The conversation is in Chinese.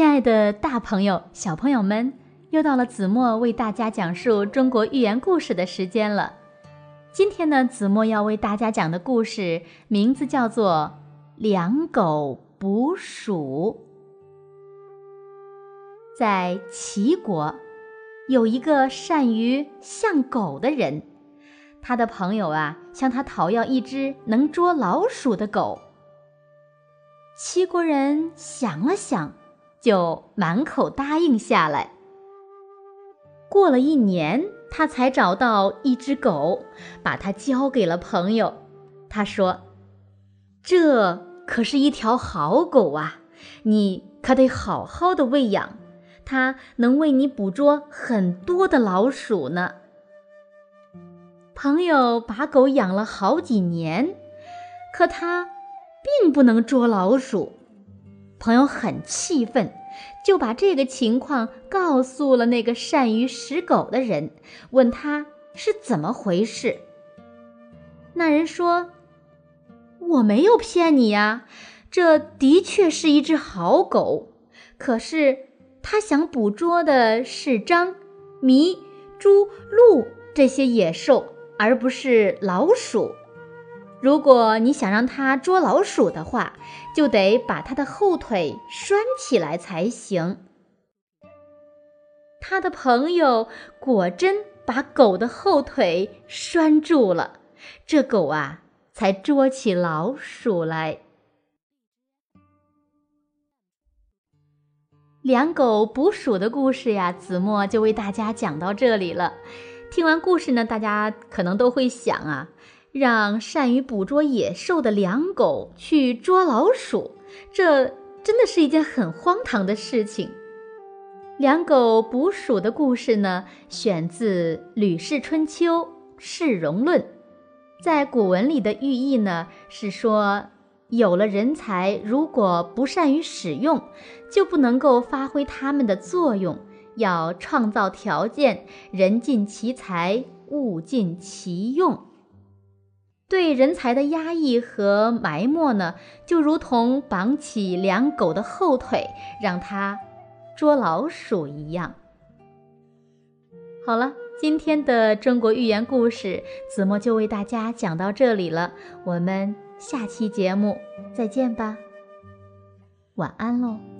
亲爱的大朋友、小朋友们，又到了子墨为大家讲述中国寓言故事的时间了。今天呢，子墨要为大家讲的故事名字叫做《两狗捕鼠》。在齐国，有一个善于像狗的人，他的朋友啊向他讨要一只能捉老鼠的狗。齐国人想了想。就满口答应下来。过了一年，他才找到一只狗，把它交给了朋友。他说：“这可是一条好狗啊，你可得好好的喂养，它能为你捕捉很多的老鼠呢。”朋友把狗养了好几年，可它并不能捉老鼠。朋友很气愤，就把这个情况告诉了那个善于识狗的人，问他是怎么回事。那人说：“我没有骗你呀，这的确是一只好狗，可是它想捕捉的是张、麋、猪、鹿这些野兽，而不是老鼠。”如果你想让它捉老鼠的话，就得把它的后腿拴起来才行。他的朋友果真把狗的后腿拴住了，这狗啊才捉起老鼠来。两狗捕鼠的故事呀，子墨就为大家讲到这里了。听完故事呢，大家可能都会想啊。让善于捕捉野兽的两狗去捉老鼠，这真的是一件很荒唐的事情。两狗捕鼠的故事呢，选自《吕氏春秋·市容论》。在古文里的寓意呢，是说有了人才，如果不善于使用，就不能够发挥他们的作用。要创造条件，人尽其才，物尽其用。对人才的压抑和埋没呢，就如同绑起两狗的后腿，让它捉老鼠一样。好了，今天的中国寓言故事，子墨就为大家讲到这里了。我们下期节目再见吧，晚安喽。